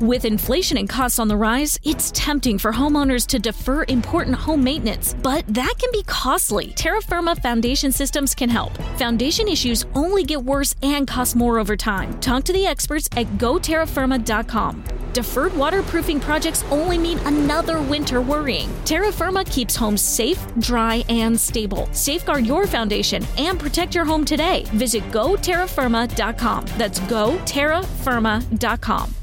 With inflation and costs on the rise, it's tempting for homeowners to defer important home maintenance, but that can be costly. Terra Firma Foundation Systems can help. Foundation issues only get worse and cost more over time. Talk to the experts at goterrafirma.com. Deferred waterproofing projects only mean another winter worrying. Terra Firma keeps homes safe, dry, and stable. Safeguard your foundation and protect your home today. Visit goterrafirma.com. That's goterrafirma.com.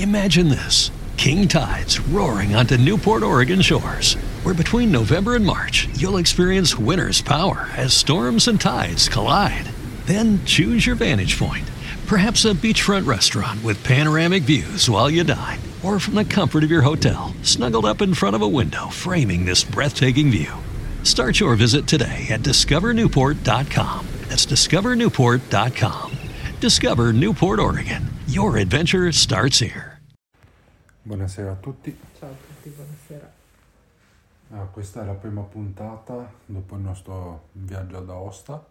Imagine this king tides roaring onto Newport, Oregon shores, where between November and March, you'll experience winter's power as storms and tides collide. Then choose your vantage point. Perhaps a beachfront restaurant with panoramic views while you dine, or from the comfort of your hotel, snuggled up in front of a window framing this breathtaking view. Start your visit today at discovernewport.com. That's discovernewport.com. Discover Newport, Oregon. Your adventure starts here. Buonasera a tutti, Ciao a tutti, buonasera. Ah, questa è la prima puntata dopo il nostro viaggio ad Aosta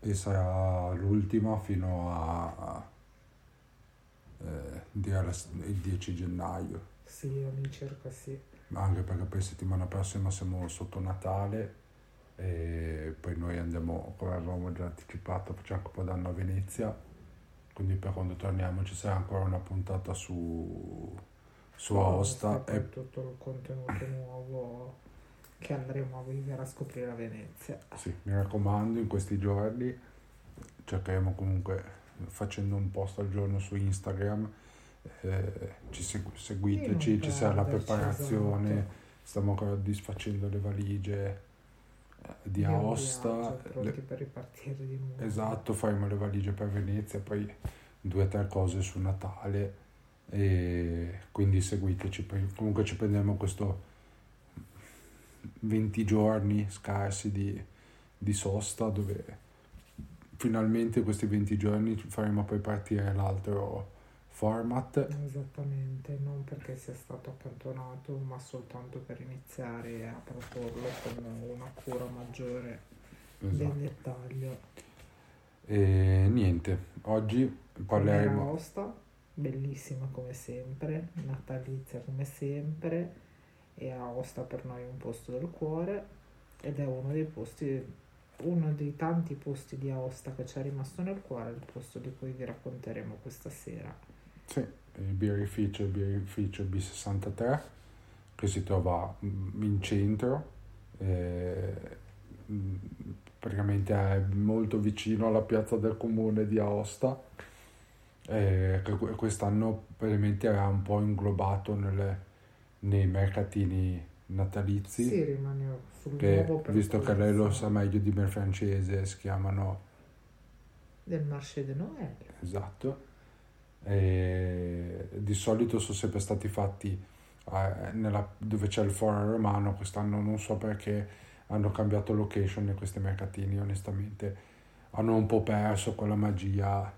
e sarà l'ultima fino a eh, il 10 gennaio, Sì, all'incirca sì. anche perché poi settimana prossima siamo sotto Natale e poi noi andiamo, come avevamo già anticipato, facciamo un po' d'anno a Venezia, quindi per quando torniamo ci sarà ancora una puntata su, su Aosta e tutto il contenuto nuovo che andremo a vivere a scoprire a Venezia. Sì, mi raccomando, in questi giorni cercheremo comunque, facendo un post al giorno su Instagram, eh, ci segu- seguiteci, ci sarà la preparazione, esatto. stiamo ancora disfacendo le valigie di Aosta. viaggio, pronti le- per ripartire di nuovo. esatto, faremo le valigie per Venezia, poi due o tre cose su Natale e quindi seguiteci, comunque ci prendiamo questo 20 giorni scarsi di, di sosta dove finalmente questi 20 giorni faremo poi partire l'altro format. Esattamente, non perché sia stato accantonato, ma soltanto per iniziare a proporlo con una cura maggiore del Esatto. dettaglio. E niente, oggi parleremo... Aosta, bellissima come sempre, natalizia come sempre, e Aosta per noi è un posto del cuore ed è uno dei posti, uno dei tanti posti di Aosta che ci è rimasto nel cuore, il posto di cui vi racconteremo questa sera. Sì, il birrificio, il birrificio B63 che si trova mm, in centro, eh, mm, praticamente è molto vicino alla piazza del comune di Aosta, eh, quest'anno praticamente era un po' inglobato nelle- nei mercatini natalizi, Sì, rimane sul che nuovo visto che lei lo sa meglio di me francese, si chiamano del Marché de Noël. Esatto. E di solito sono sempre stati fatti eh, nella- dove c'è il foro romano, quest'anno non so perché hanno cambiato location in questi mercatini, onestamente hanno un po' perso quella magia.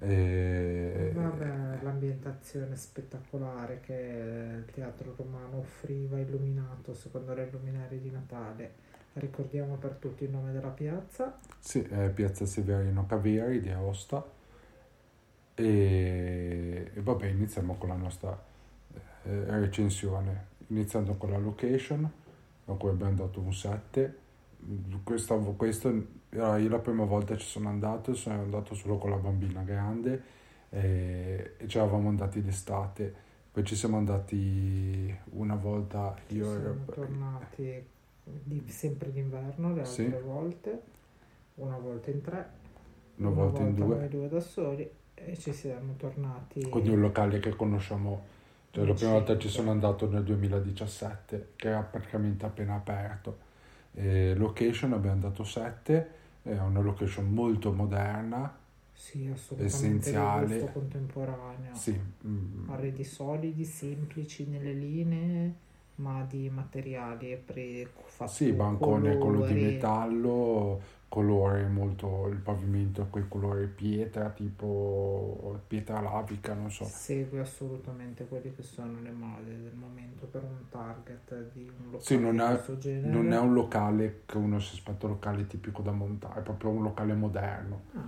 E... Vabbè, l'ambientazione spettacolare che il teatro romano offriva illuminato secondo le luminarie di Natale. Ricordiamo per tutti il nome della piazza. Sì, è Piazza Severino Caveri di Aosta. E, e vabbè, iniziamo con la nostra eh, recensione. Iniziando con la location, a cui abbiamo dato un 7. Questa, questo era io la prima volta ci sono andato, sono andato solo con la bambina grande e, e ci eravamo andati d'estate. Poi ci siamo andati una volta io Siamo ero- tornati di- sempre d'inverno le Sì. altre volte, una volta in tre, una volta in due. noi due da soli e ci siamo tornati. Quindi un locale che conosciamo, cioè la prima volta ci sono andato nel 2017, che era praticamente appena aperto. E location abbiamo dato 7, è una location molto moderna, Sì, assolutamente essenziale. contemporaneo. sì, mm, Arredi solidi, semplici nelle linee, ma di materiali pre fatti sì, bancone quello di colori. metallo, colore molto, il pavimento quei colori pietra, tipo pietra lavica, non so. Segue assolutamente quelle che sono le mode del momento per un target di un locale Sì, non di è, questo genere. non è un locale che uno si aspetta un locale tipico da montare, è proprio un locale moderno. Ah,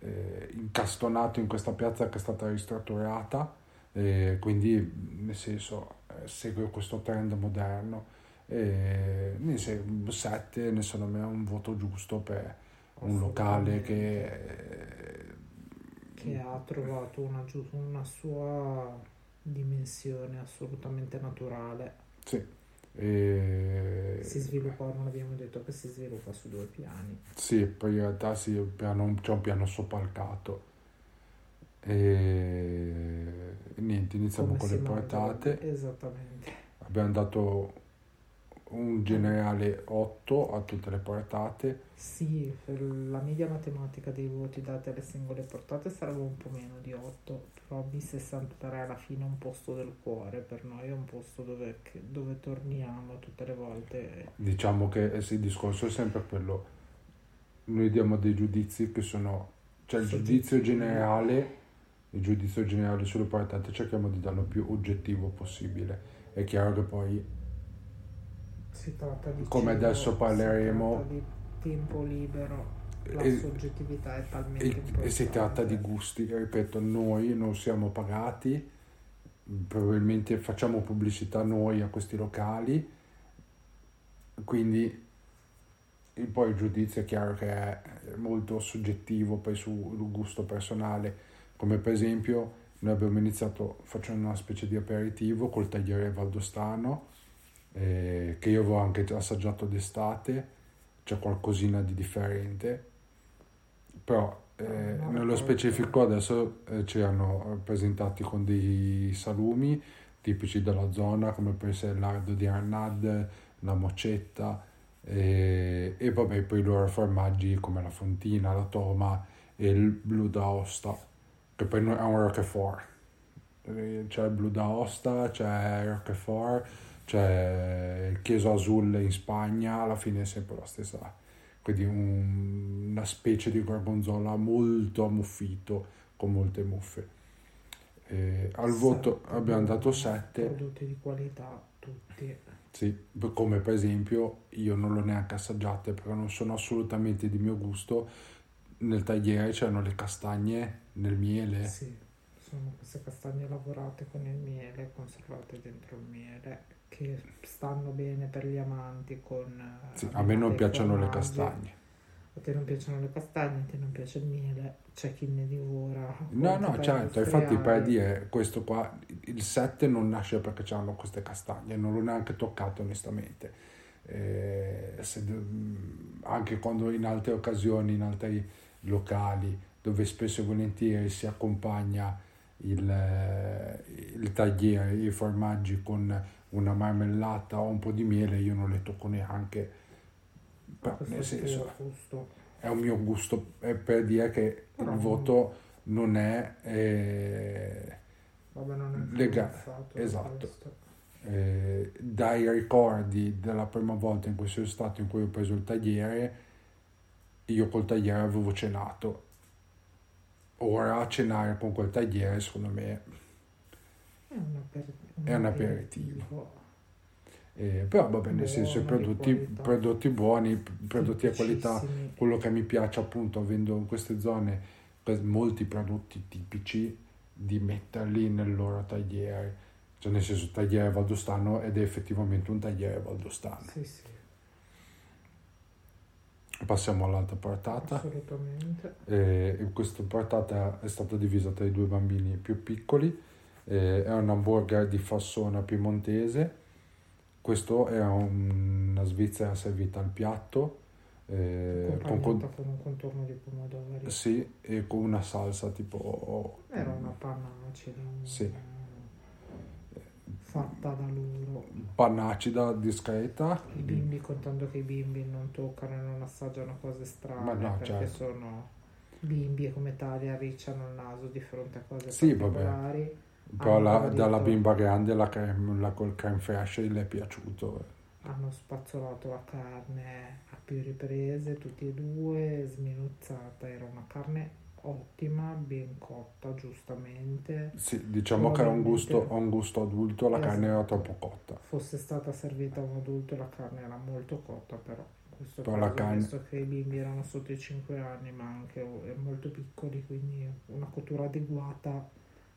eh, incastonato in questa piazza che è stata ristrutturata E quindi, nel senso, eh, segue questo trend moderno. E, senso, 7 ne secondo me è un voto giusto per un locale che... che ha trovato una, una sua dimensione assolutamente naturale. Sì. E... Si sviluppa, non abbiamo detto che si sviluppa su due piani. Sì, poi in realtà sì, piano- c'è un piano soppalcato. E niente, iniziamo Come con le mangia- portate. Esattamente. Abbiamo dato un generale 8 a tutte le portate. Sì, per la media matematica dei voti dati alle singole portate sarebbe un po' meno di 8, però B63 alla fine è un posto del cuore, per noi è un posto dove, dove torniamo tutte le volte. Diciamo che eh il discorso è sempre quello. Noi diamo dei giudizi che sono, cioè il giudizio generale, il giudizio generale sulle portate cerchiamo di darlo più oggettivo possibile. È chiaro che poi Si tratta di Come cibo, adesso parleremo- di tempo libero, la E- soggettività è talmente E, importante. e si tratta di gusti, ripeto, noi non siamo pagati, probabilmente facciamo pubblicità noi a questi locali, quindi poi il giudizio è chiaro che è molto soggettivo poi sul gusto personale, come per esempio noi abbiamo iniziato facendo una specie di aperitivo col tagliere valdostano, eh, che io avevo anche assaggiato d'estate, c'è qualcosina di differente, però eh, No, nello specifico adesso eh, ci hanno presentati con dei salumi tipici della zona come per essere il lardo di Arnad, la mocetta e, e vabbè poi i loro formaggi come la fontina, la toma e il blu d'Aosta che poi è un Roquefort c'è il blu d'Aosta, c'è il Roquefort c'è il Chieso Azul in Spagna alla fine è sempre la stessa quindi un- una specie di gorgonzola molto ammuffito con molte muffe Eh, al voto Sette. abbiamo dato 7 Prodotti di qualità, tutti. sì, come per esempio io non l'ho neanche assaggiate perché non sono assolutamente di mio gusto nel tagliere c'erano le castagne nel miele Sì, sono queste castagne lavorate con il miele, conservate dentro il miele, che stanno bene per gli amanti con... eh, Sì, a me non piacciono le formaggi. castagne A te non piacciono le castagne, a te non piace il miele, c'è chi ne divora. no no certo infatti per dire questo qua il 7 non nasce perché c'hanno queste castagne non l'ho neanche toccato onestamente Eh, se- anche quando in altre occasioni in altri locali dove spesso e volentieri si accompagna il, eh, il tagliere, i formaggi con una marmellata o un po' di miele, io non le tocco neanche. Però, nel senso, gusto. è un mio gusto è per dire che Però il voto non è eh, Vabbè, non è Lega- influenzato, esatto. eh, dai ricordi della prima volta in cui sono stato in cui ho preso il tagliere io col tagliere avevo cenato. Ora cenare con quel tagliere secondo me È un, aper- È un aperitivo. eh, però vabbè nel senso prodotti, prodotti buoni prodotti a qualità quello che mi piace appunto avendo in queste zone per molti prodotti tipici di metterli nel loro tagliere. Cioè nel senso tagliere valdostano ed è effettivamente un tagliere valdostano. Sì, sì, passiamo all'altra portata assolutamente. Eh, questa portata è stata divisa tra i due bambini più piccoli Eh, è un hamburger di fassona piemontese questo è un- una svizzera servita al piatto eh, con, con- con un contorno di pomodori. sì, e con una salsa tipo Era una panna acida. Sì. Fatta da loro. panna acida discreta I bimbi, contando che i bimbi non toccano e non assaggiano cose strane, Ma no, perché certo. sono bimbi e come tali arricciano il naso di fronte a cose Sì, vabbè. particolari. però Hanno la- dalla bimba grande la, creme, la col creme fraiche le è piaciuto Hanno spazzolato la carne a più riprese, tutti e due, sminuzzata. Era una carne ottima, ben cotta, giustamente. sì, diciamo che ha un gusto, ha un gusto adulto la carne era Esatto. troppo cotta Fosse stata servita a un adulto la carne era molto cotta, però in questo Però caso, la carne- visto che i bimbi erano sotto i 5 anni, ma anche molto piccoli, quindi una cottura adeguata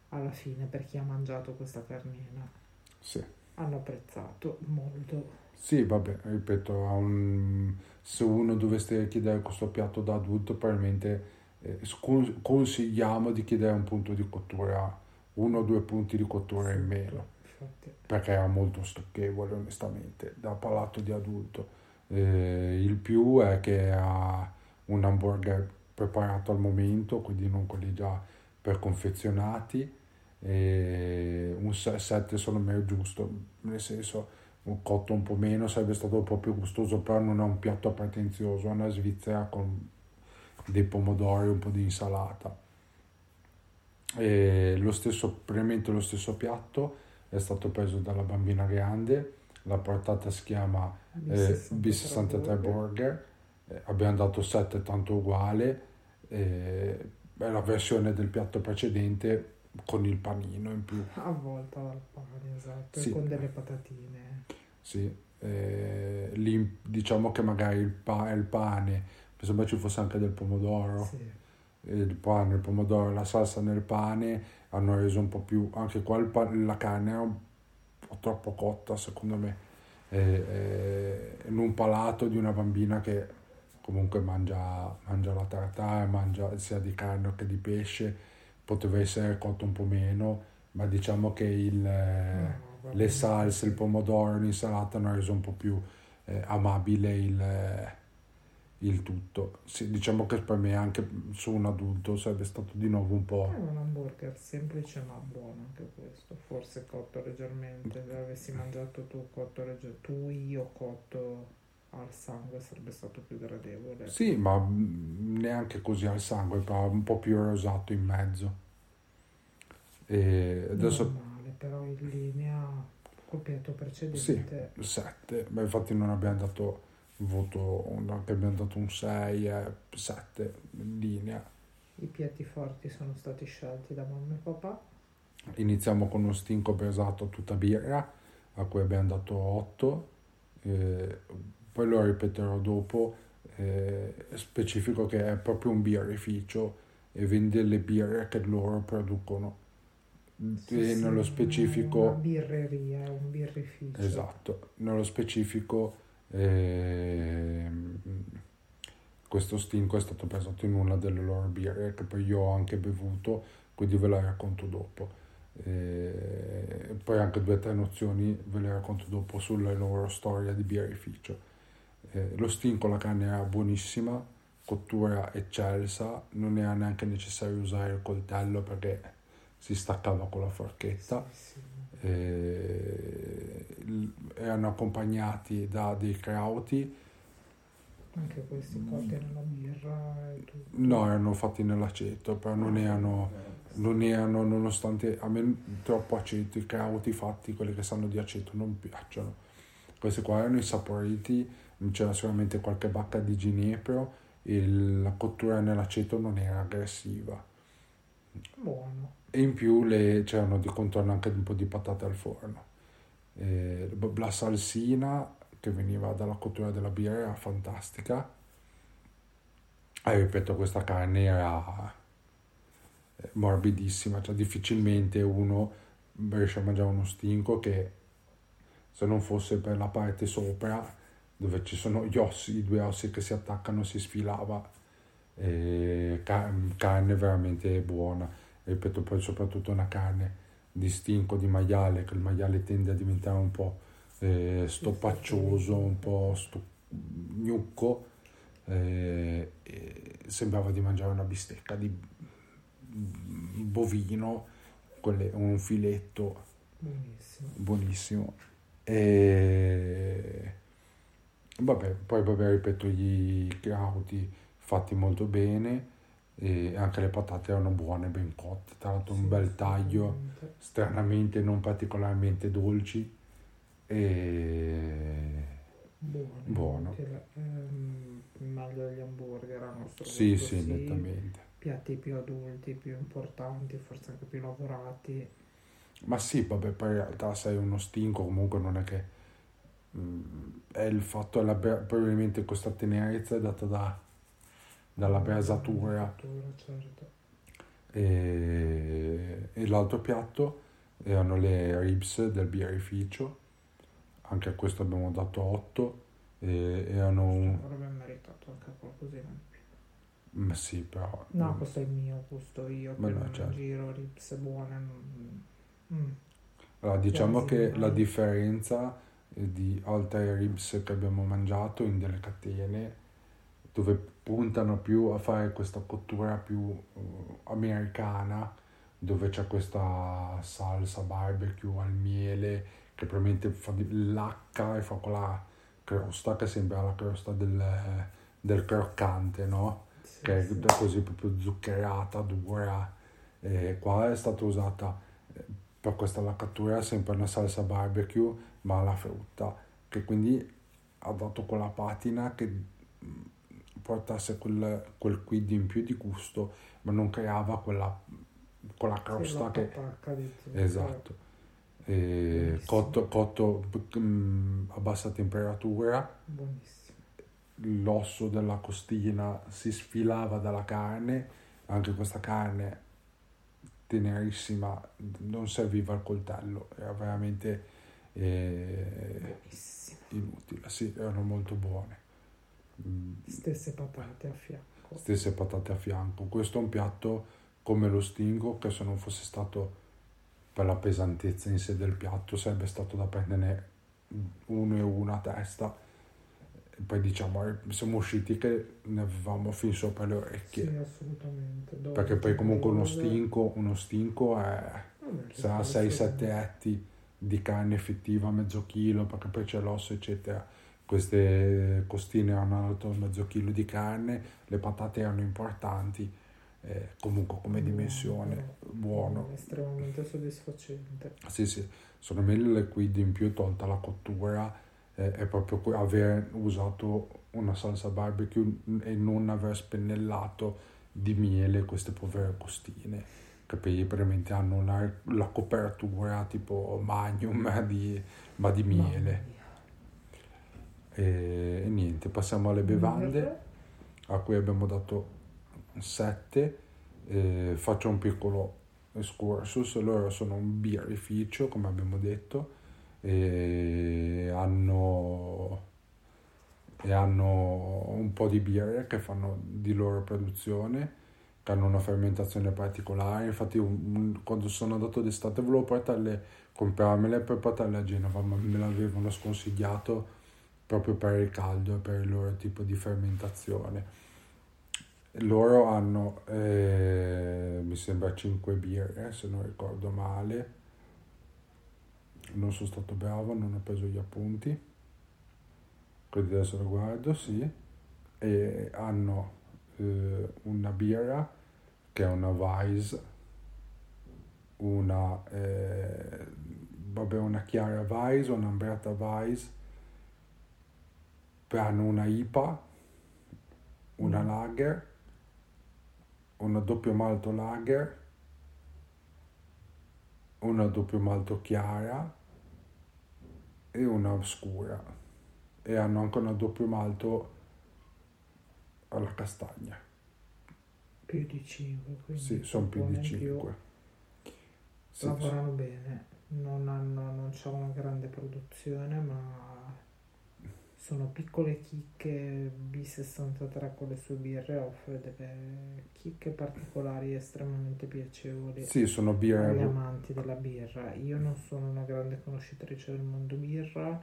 alla fine per chi ha mangiato questa carnina Sì. hanno apprezzato molto. Sì, vabbè, ripeto, un- se uno dovesse chiedere questo piatto da adulto, probabilmente consigliamo di chiedere un punto di cottura, uno o due punti di cottura in meno, perché è molto stocchevole, onestamente, da palato di adulto. Eh, il più è che ha un hamburger preparato al momento, quindi non quelli già preconfezionati, e un 7 secondo me è giusto, nel senso un cotto un po' meno sarebbe stato più gustoso, però non è un piatto pretenzioso, è una svizzera con dei pomodori, un po' di insalata. E lo stesso, probabilmente lo stesso piatto è stato preso dalla bambina grande, la portata si chiama eh, B63 Burger, eh, abbiamo dato 7 tanto uguale, eh, è la versione del piatto precedente con il panino in più. avvolta dal pane, esatto, Sì. e con delle patatine. Sì, eh, lì diciamo che magari il, pa- il pane, mi sembra ci fosse anche del pomodoro, Sì. il pane, il pomodoro, la salsa nel pane hanno reso un po' più, anche qua il pa- la carne era un po' troppo cotta secondo me, eh, eh, in un palato di una bambina che comunque mangia, mangia la tartare, mangia sia di carne che di pesce, poteva essere cotto un po' meno, ma diciamo che il... eh, No, va le salse, il pomodoro, l'insalata hanno reso un po' più eh, amabile il, eh, il tutto. Sì, diciamo che per me anche su un adulto sarebbe stato di nuovo un È po'... un hamburger semplice ma buono anche questo, forse cotto leggermente, se l'avessi mangiato tu cotto legger- tu io cotto al sangue sarebbe stato più gradevole. Sì, ma neanche così al sangue, però un po' più rosato in mezzo. E adesso Normale, però in linea col piatto sì, precedente. 7, ma infatti non abbiamo dato voto, anche abbiamo dato un 6, 7 in linea. I piatti forti sono stati scelti da mamma e papà. Iniziamo con uno stinco pesato tutta birra, a cui abbiamo dato 8, poi lo ripeterò dopo, eh, specifico che è proprio un birrificio e vende le birre che loro producono. Sì, e sì, nello Una specifico, birreria, un birrificio. esatto, nello specifico ehm, questo stinco è stato pesato in una delle loro birre che poi io ho anche bevuto, quindi ve la racconto dopo. E poi anche due o tre nozioni ve le racconto dopo sulla loro storia di birrificio. Eh, lo stinco, la carne era buonissima, cottura eccelsa, non era neanche necessario usare il coltello perché si staccava con la forchetta. Sì, sì. Erano accompagnati da dei crauti, Anche questi cotti nella birra e tutto. no, erano fatti nell'aceto, però non erano, non erano, nonostante a me troppo aceto, i crauti fatti, quelli che sanno di aceto, non piacciono. Questi qua erano insaporiti, c'era solamente qualche bacca di ginepro e la cottura nell'aceto non era aggressiva. Buono. E in più le- c'erano di contorno anche un po' di patate al forno. Eh, la salsina che veniva dalla cottura della birra era fantastica. E ripeto, questa carne era eh, morbidissima, cioè difficilmente uno riesce a mangiare uno stinco che se non fosse per la parte sopra dove ci sono gli ossi, i due ossi che si attaccano, si sfilava. E ca- carne veramente buona ripeto poi soprattutto una carne di stinco di maiale che il maiale tende a diventare un po' eh, stoppacioso un po' stu- gnucco eh, sembrava di mangiare una bistecca di bovino quelle- un filetto. Buonissimo. buonissimo. E vabbè poi vabbè ripeto gli crauti fatti molto bene e anche le patate erano buone ben cotte tra l'altro un Sì, bel taglio stranamente non particolarmente dolci e Buono. Buono. La- ehm, meglio degli hamburger a nostro sì gusto, sì nettamente Piatti più adulti, più importanti, forse anche più lavorati. ma sì vabbè poi in realtà sei uno stinco comunque non è che mm, è il fatto è la probabilmente questa tenerezza è data da, dalla Brasatura, certo. E, e l'altro piatto erano le ribs del birrificio, anche a questo abbiamo dato 8 e erano un... Avrebbe meritato anche qualcosina di più. Ma sì, però... No, questo è il mio gusto, io Ma che no, certo. giro ribs buone. mm. Allora, diciamo che mai. la differenza eh, di altre ribs che abbiamo mangiato in delle catene dove puntano più a fare questa cottura più eh, americana, dove c'è questa salsa barbecue al miele che probabilmente fa lacca e fa quella crosta che sembra la crosta del, del croccante, no? Sì, che è sì. così proprio zuccherata, dura. E qua è stata usata eh, per questa laccatura sempre una salsa barbecue, ma alla frutta, che quindi ha dato quella patina che mm, portasse quel, quel quid in più di gusto, ma non creava quella, quella Sì, crosta la che... zucchero. Esatto. E cotto, cotto mm, a bassa temperatura, Buonissimo. l'osso della costina si sfilava dalla carne, anche questa carne tenerissima, non serviva il coltello, era veramente eh, inutile, sì, erano molto buone. Stesse patate a fianco. Stesse patate a fianco. Questo è un piatto come lo stingo che se non fosse stato per la pesantezza in sé del piatto sarebbe stato da prenderne uno e una a testa. E poi diciamo, eh, siamo usciti che ne avevamo fin sopra le orecchie. Sì, assolutamente. Dove Perché poi comunque uno stinco, uno stinco è sarà risposto 6-7 etti di carne effettiva, mezzo chilo, perché poi c'è l'osso, eccetera. Queste costine erano alto mezzo chilo di carne, le patate erano importanti, eh, comunque come Buono, dimensione, buono. Estremamente soddisfacente. Sì, sì, sono meglio le quid in più, tolta la cottura, eh, è proprio aver usato una salsa barbecue e non aver spennellato di miele queste povere costine, che poi veramente hanno la, la copertura tipo magnum di, ma di miele. mia. E, e niente, passiamo alle bevande a cui abbiamo dato 7. faccio un piccolo excursus. Loro sono un birrificio, come abbiamo detto, e hanno, e hanno un po' di birre che fanno di loro produzione, che hanno una fermentazione particolare. Infatti, un- quando sono andato d'estate volevo portarle, comprarmele per portarle a Genova, ma me l'avevano sconsigliato proprio per il caldo e per il loro tipo di fermentazione. Loro hanno, eh, mi sembra, 5 birre, se non ricordo male. Non sono stato bravo, non ho preso gli appunti. Quindi adesso lo guardo, sì. E hanno eh, una birra che è una Weiss, una, eh, vabbè, una chiara Weiss, una ambrata Weiss, poi hanno una IPA, una lager, una doppio malto lager, una doppio malto chiara e una scura. E hanno anche una doppio malto alla castagna. Più di 5. Quindi Sì, sono più di buone in più. 5. Sì, Lavorano bene, non, hanno, non c'è una grande produzione, ma sono piccole chicche. B63 con le sue birre offre delle chicche particolari estremamente piacevoli sì, sono agli birre. amanti della birra. Io non sono una grande conoscitrice del mondo birra,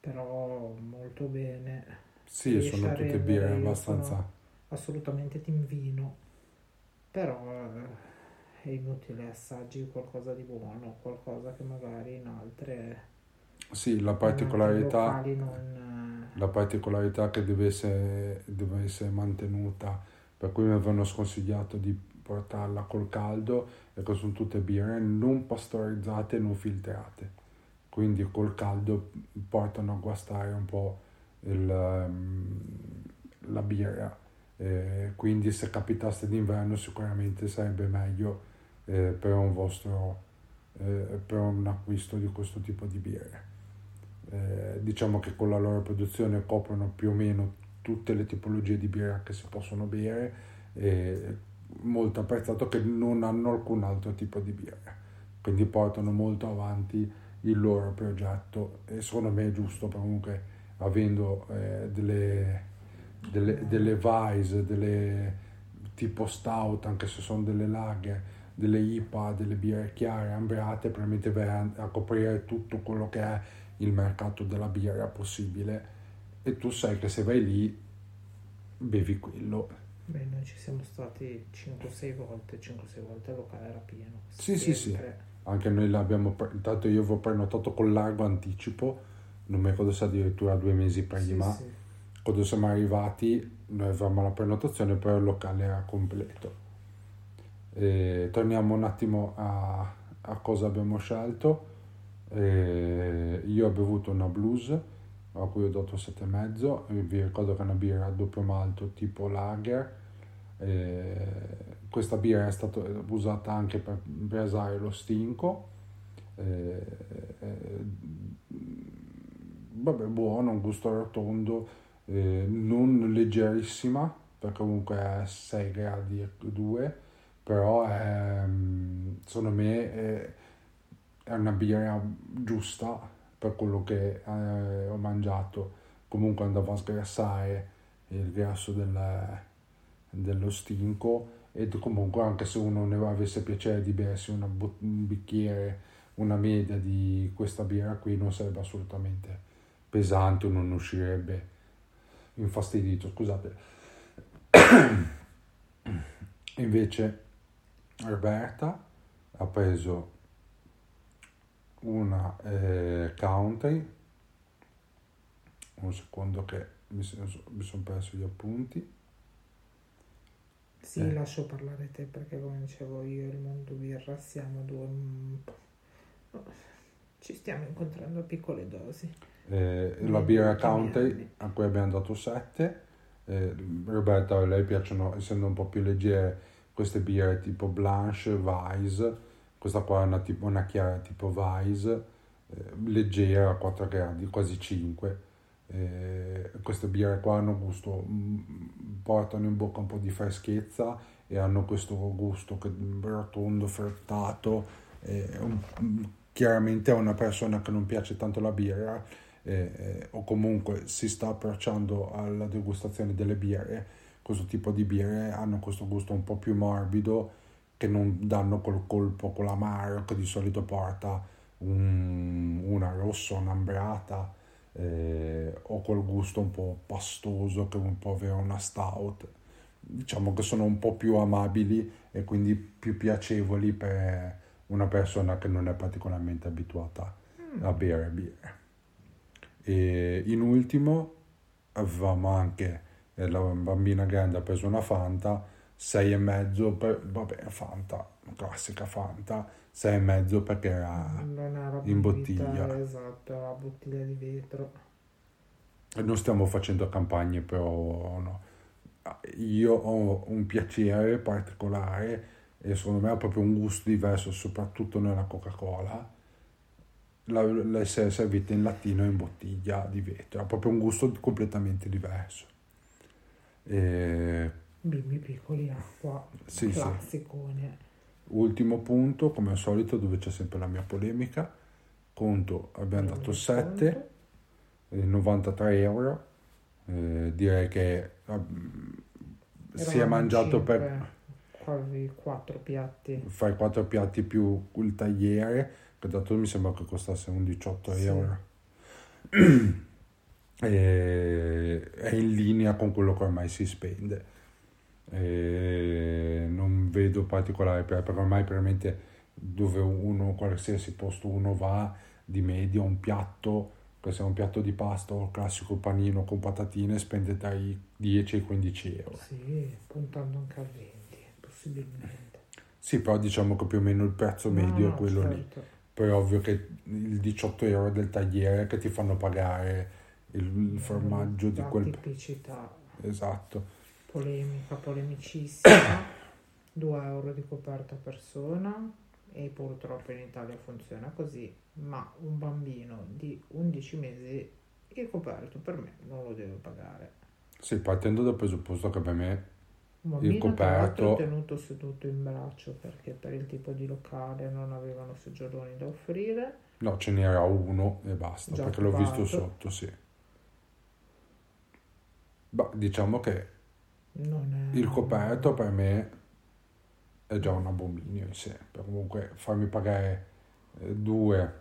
però molto bene. Sì, sono tutte birre abbastanza. assolutamente team vino, però eh, è inutile assaggi qualcosa di buono, qualcosa che magari in altre Sì, la particolarità. non... la particolarità che deve essere, deve essere mantenuta, per cui mi avevano sconsigliato di portarla col caldo, e che sono tutte birre non pastorizzate non filtrate. Quindi col caldo portano a guastare un po' il, ehm, la birra. Eh, quindi se capitaste d'inverno sicuramente sarebbe meglio eh, per un vostro eh, per un acquisto di questo tipo di birre. Eh, diciamo che con la loro produzione coprono più o meno tutte le tipologie di birra che si possono bere e molto apprezzato che non hanno alcun altro tipo di birra, quindi portano molto avanti il loro progetto e secondo me è giusto comunque avendo eh, delle, delle, delle Vice, delle tipo stout, anche se sono delle lager, delle IPA, delle birre chiare, ambrate, a, a coprire tutto quello che è il mercato della birra possibile e tu sai che se vai lì bevi quello. Beh, noi ci siamo stati 5-6 volte, 5-6 volte il locale era pieno. Sì, sì, sì. Anche noi l'abbiamo, intanto io avevo prenotato con largo anticipo, non mi ricordo se addirittura due mesi prima. Sì, sì. Quando siamo arrivati noi avevamo la prenotazione, però il locale era completo. E torniamo un attimo a, a cosa abbiamo scelto. E io ho bevuto una blues a cui ho dato 7,5 vi ricordo che è una birra a doppio malto tipo lager. E questa birra è stata usata anche per brasare lo stinco. E, e, vabbè buono un gusto rotondo eh, non leggerissima perché comunque è 6 gradi e 2 però è, secondo me è, è una birra giusta per quello che eh, ho mangiato. Comunque andavo a sgrassare il grasso del, dello stinco e comunque anche se uno ne avesse piacere di bersi una, un bicchiere una media di questa birra qui non sarebbe assolutamente pesante non uscirebbe infastidito scusate. Invece Roberta ha preso una eh, country. Un secondo che mi, mi sono perso gli appunti. Sì, eh. lascio parlare te perché come dicevo io e il mondo birra siamo due ci stiamo incontrando a piccole dosi. Eh, la birra country a cui abbiamo dato 7 eh, Roberta a lei piacciono essendo un po' più leggere queste birre tipo Blanche, Weiss questa qua è una, tipo, una chiara tipo Weiss, eh, leggera a 4 gradi, quasi 5. Eh, queste birre qua hanno gusto, mm, portano in bocca un po' di freschezza e hanno questo gusto che, rotondo, fruttato. Eh, un, mm, chiaramente a una persona che non piace tanto la birra eh, eh, o comunque si sta approcciando alla degustazione delle birre, questo tipo di birre hanno questo gusto un po' più morbido che non danno col colpo con l'amaro che di solito porta un, una rossa, un'ambrata eh, o col gusto un po' pastoso che può avere una stout. Diciamo che sono un po' più amabili e quindi più piacevoli per una persona che non è particolarmente abituata mm. a bere birra. E in ultimo avevamo anche eh, la bambina grande ha preso una Fanta 6,5 per, vabbè, Fanta, classica Fanta, 6,5 perché era, era in bottiglia. Esatto, era bottiglia di vetro. E non stiamo facendo campagne, però no. Io ho un piacere particolare e secondo me ha proprio un gusto diverso, soprattutto nella Coca-Cola. L'essere servita in latino e in bottiglia di vetro, ha proprio un gusto completamente diverso. E Bimbi piccoli acqua, sì, classicone. Sì. Ultimo punto, come al solito, dove c'è sempre la mia polemica. Conto, abbiamo dato 7, eh, 93 euro. Eh, direi che eh, si è mangiato 5, per quasi 4 piatti. Fai 4 piatti più il tagliere, che dato mi sembra che costasse un 18 sì. euro. e, è in linea con quello che ormai si spende e non vedo particolari perché ormai probabilmente dove uno qualsiasi posto uno va di media un piatto che sia un piatto di pasta o il classico panino con patatine spende dai 10 ai 15 euro. Sì puntando anche a 20 possibilmente. Sì però diciamo che più o meno il prezzo medio no, è quello certo. lì poi è ovvio che il 18 euro del tagliere che ti fanno pagare il formaggio di quel tipicità. Esatto polemica, polemicissima, 2 euro di coperta a persona e purtroppo in Italia funziona così, ma un bambino di 11 mesi il coperto per me non lo deve pagare. Sì, partendo dal presupposto che per me il coperto, tenuto seduto in braccio perché per il tipo di locale non avevano seggioloni da offrire. no, ce n'era uno e basta, Già perché l'ho visto sotto, sì. Beh, diciamo che Non è... il coperto per me è già un abominio in sé, comunque farmi pagare eh, due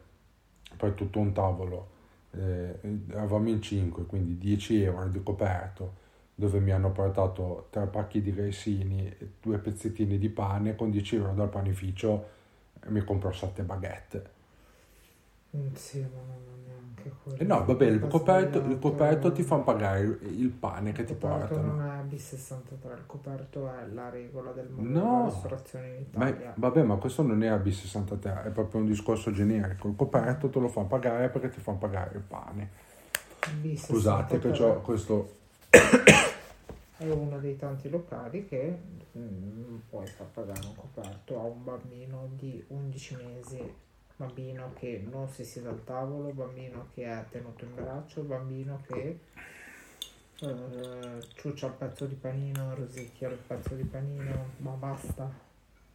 per tutto un tavolo, eh, eravamo in 5, quindi 10 euro di coperto, dove mi hanno portato tre pacchi di grissini e due pezzettini di pane, con 10 euro dal panificio mi compro 7 baguette. Mm, Sì, ma non neanche quello. E no, vabbè, il coperto, il coperto ti fanno pagare il- il pane che Il ti portano. non è B63, il coperto è la regola del mondo No. della ristorazione in Ma, Italia. vabbè, ma questo non è B63, è proprio un discorso generico. Il coperto te lo fanno pagare perché ti fanno pagare il pane. B63 Scusate che ho questo... è uno dei tanti locali che mm, puoi far pagare un coperto a un bambino di 11 mesi, bambino che non si siede al tavolo, bambino che è tenuto in braccio, bambino che eh, ciuccia il pezzo di panino, rosicchia il pezzo di panino, ma basta.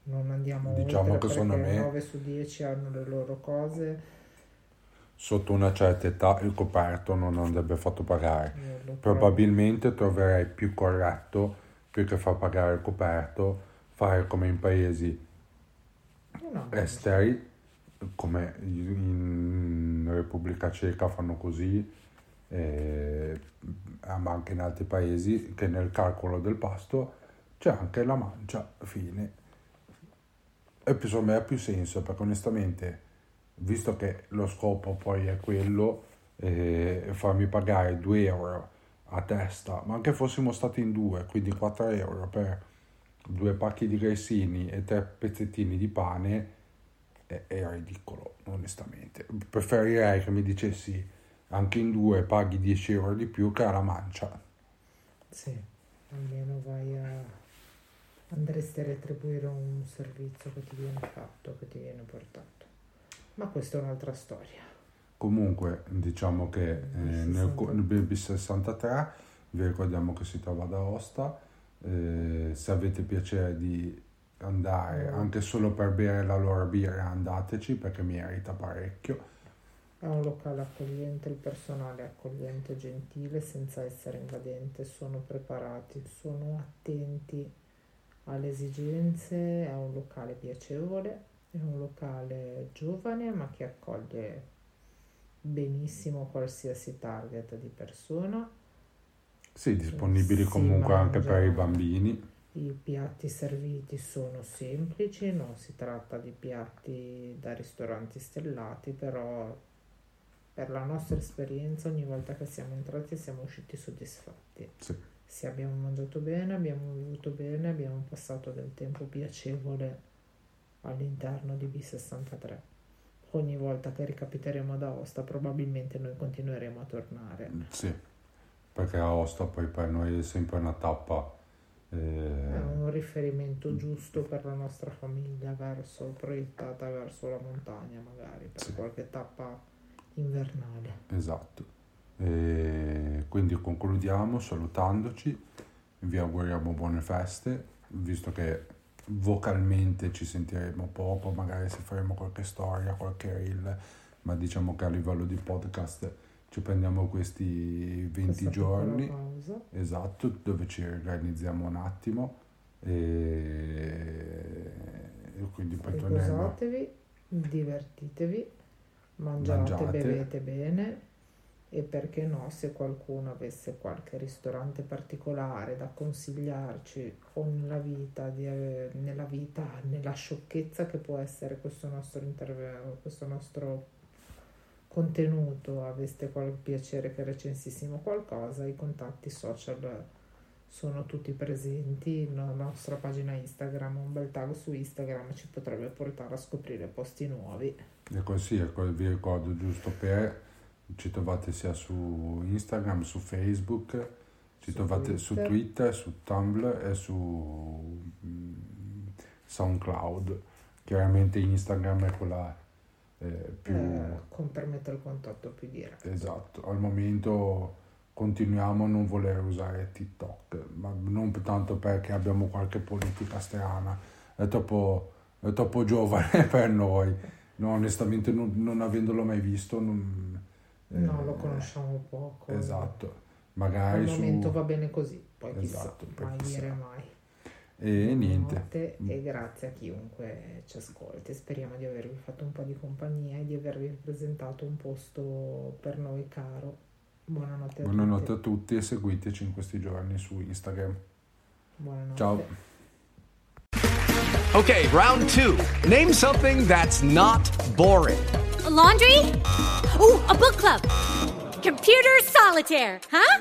Non andiamo Diciamo oltre che secondo perché me- 9 su 10 hanno le loro cose. Sotto una certa età il coperto non andrebbe fatto pagare. Trovo- Probabilmente troverei più corretto, più che far pagare il coperto, fare come in paesi No, esteri, come in Repubblica Ceca fanno così, eh, ma anche in altri paesi, che nel calcolo del pasto c'è anche la mancia, fine. E più, me ha più senso, perché onestamente, visto che lo scopo poi è quello, eh, farmi pagare 2 euro a testa, ma anche fossimo stati in due, quindi 4 euro per due pacchi di grissini e tre pezzettini di pane, è, è ridicolo, onestamente. Preferirei che mi dicessi anche in due paghi 10 euro di più che alla mancia. Sì, almeno vai a... andresti a retribuire un servizio che ti viene fatto, che ti viene portato. Ma questa è un'altra storia. Comunque, diciamo che eh, nel, nel BB63 vi ricordiamo che si trova ad Aosta. eh, se avete piacere di andare Mm. anche solo per bere la loro birra, andateci perché merita parecchio. È un locale accogliente, il personale è accogliente, gentile, senza essere invadente, sono preparati, sono attenti alle esigenze, è un locale piacevole, è un locale giovane ma che accoglie benissimo qualsiasi target di persona. Sì, disponibili Si comunque anche per i mangia. bambini. I piatti serviti sono semplici, non si tratta di piatti da ristoranti stellati, però per la nostra esperienza ogni volta che siamo entrati siamo usciti soddisfatti. Sì. Se abbiamo mangiato bene, abbiamo bevuto bene, abbiamo passato del tempo piacevole all'interno di B63. Ogni volta che ricapiteremo ad Aosta probabilmente noi continueremo a tornare. Sì, perché Aosta poi per noi è sempre una tappa. È eh, un riferimento giusto per la nostra famiglia verso, proiettata verso la montagna magari, per Sì. qualche tappa invernale. Esatto. E quindi concludiamo salutandoci, vi auguriamo buone feste, visto che vocalmente ci sentiremo poco, magari se faremo qualche storia, qualche reel, ma diciamo che a livello di podcast ci prendiamo questi 20 Questa giorni, esatto, dove ci organizziamo un attimo e, e quindi poi. Riposatevi, divertitevi, mangiate, Mangiate. bevete bene e perché no, se qualcuno avesse qualche ristorante particolare da consigliarci o nella vita, di, ave- nella vita, nella sciocchezza che può essere questo nostro intervento, questo nostro contenuto, aveste qualche piacere che recensissimo qualcosa, i contatti social sono tutti presenti, la nostra pagina Instagram, un bel tag su Instagram ci potrebbe portare a scoprire posti nuovi. E così ecco, vi ricordo giusto per ci trovate sia su Instagram, su Facebook, ci Su trovate su Twitter. Twitter, su Tumblr e su mm, SoundCloud. Chiaramente Instagram è quella più Eh, con permette il contatto più diretto. esatto. Al momento continuiamo a non voler usare TikTok, ma non tanto perché abbiamo qualche politica strana, è troppo, è troppo giovane per noi, no, onestamente non, non avendolo mai visto non, No, lo conosciamo poco. Esatto, magari Al momento su... va bene così, poi Esatto, chissà, mai chissà. dire mai. E niente, e grazie a chiunque ci ascolti. Speriamo di avervi fatto un po' di compagnia e di avervi presentato un posto per noi caro. Buonanotte a buonanotte tutti. a tutti e seguiteci in questi giorni su Instagram. Buonanotte. Ciao. Okay, round two. Name something that's not boring. A laundry? Ooh, a book club. Computer solitaire, huh?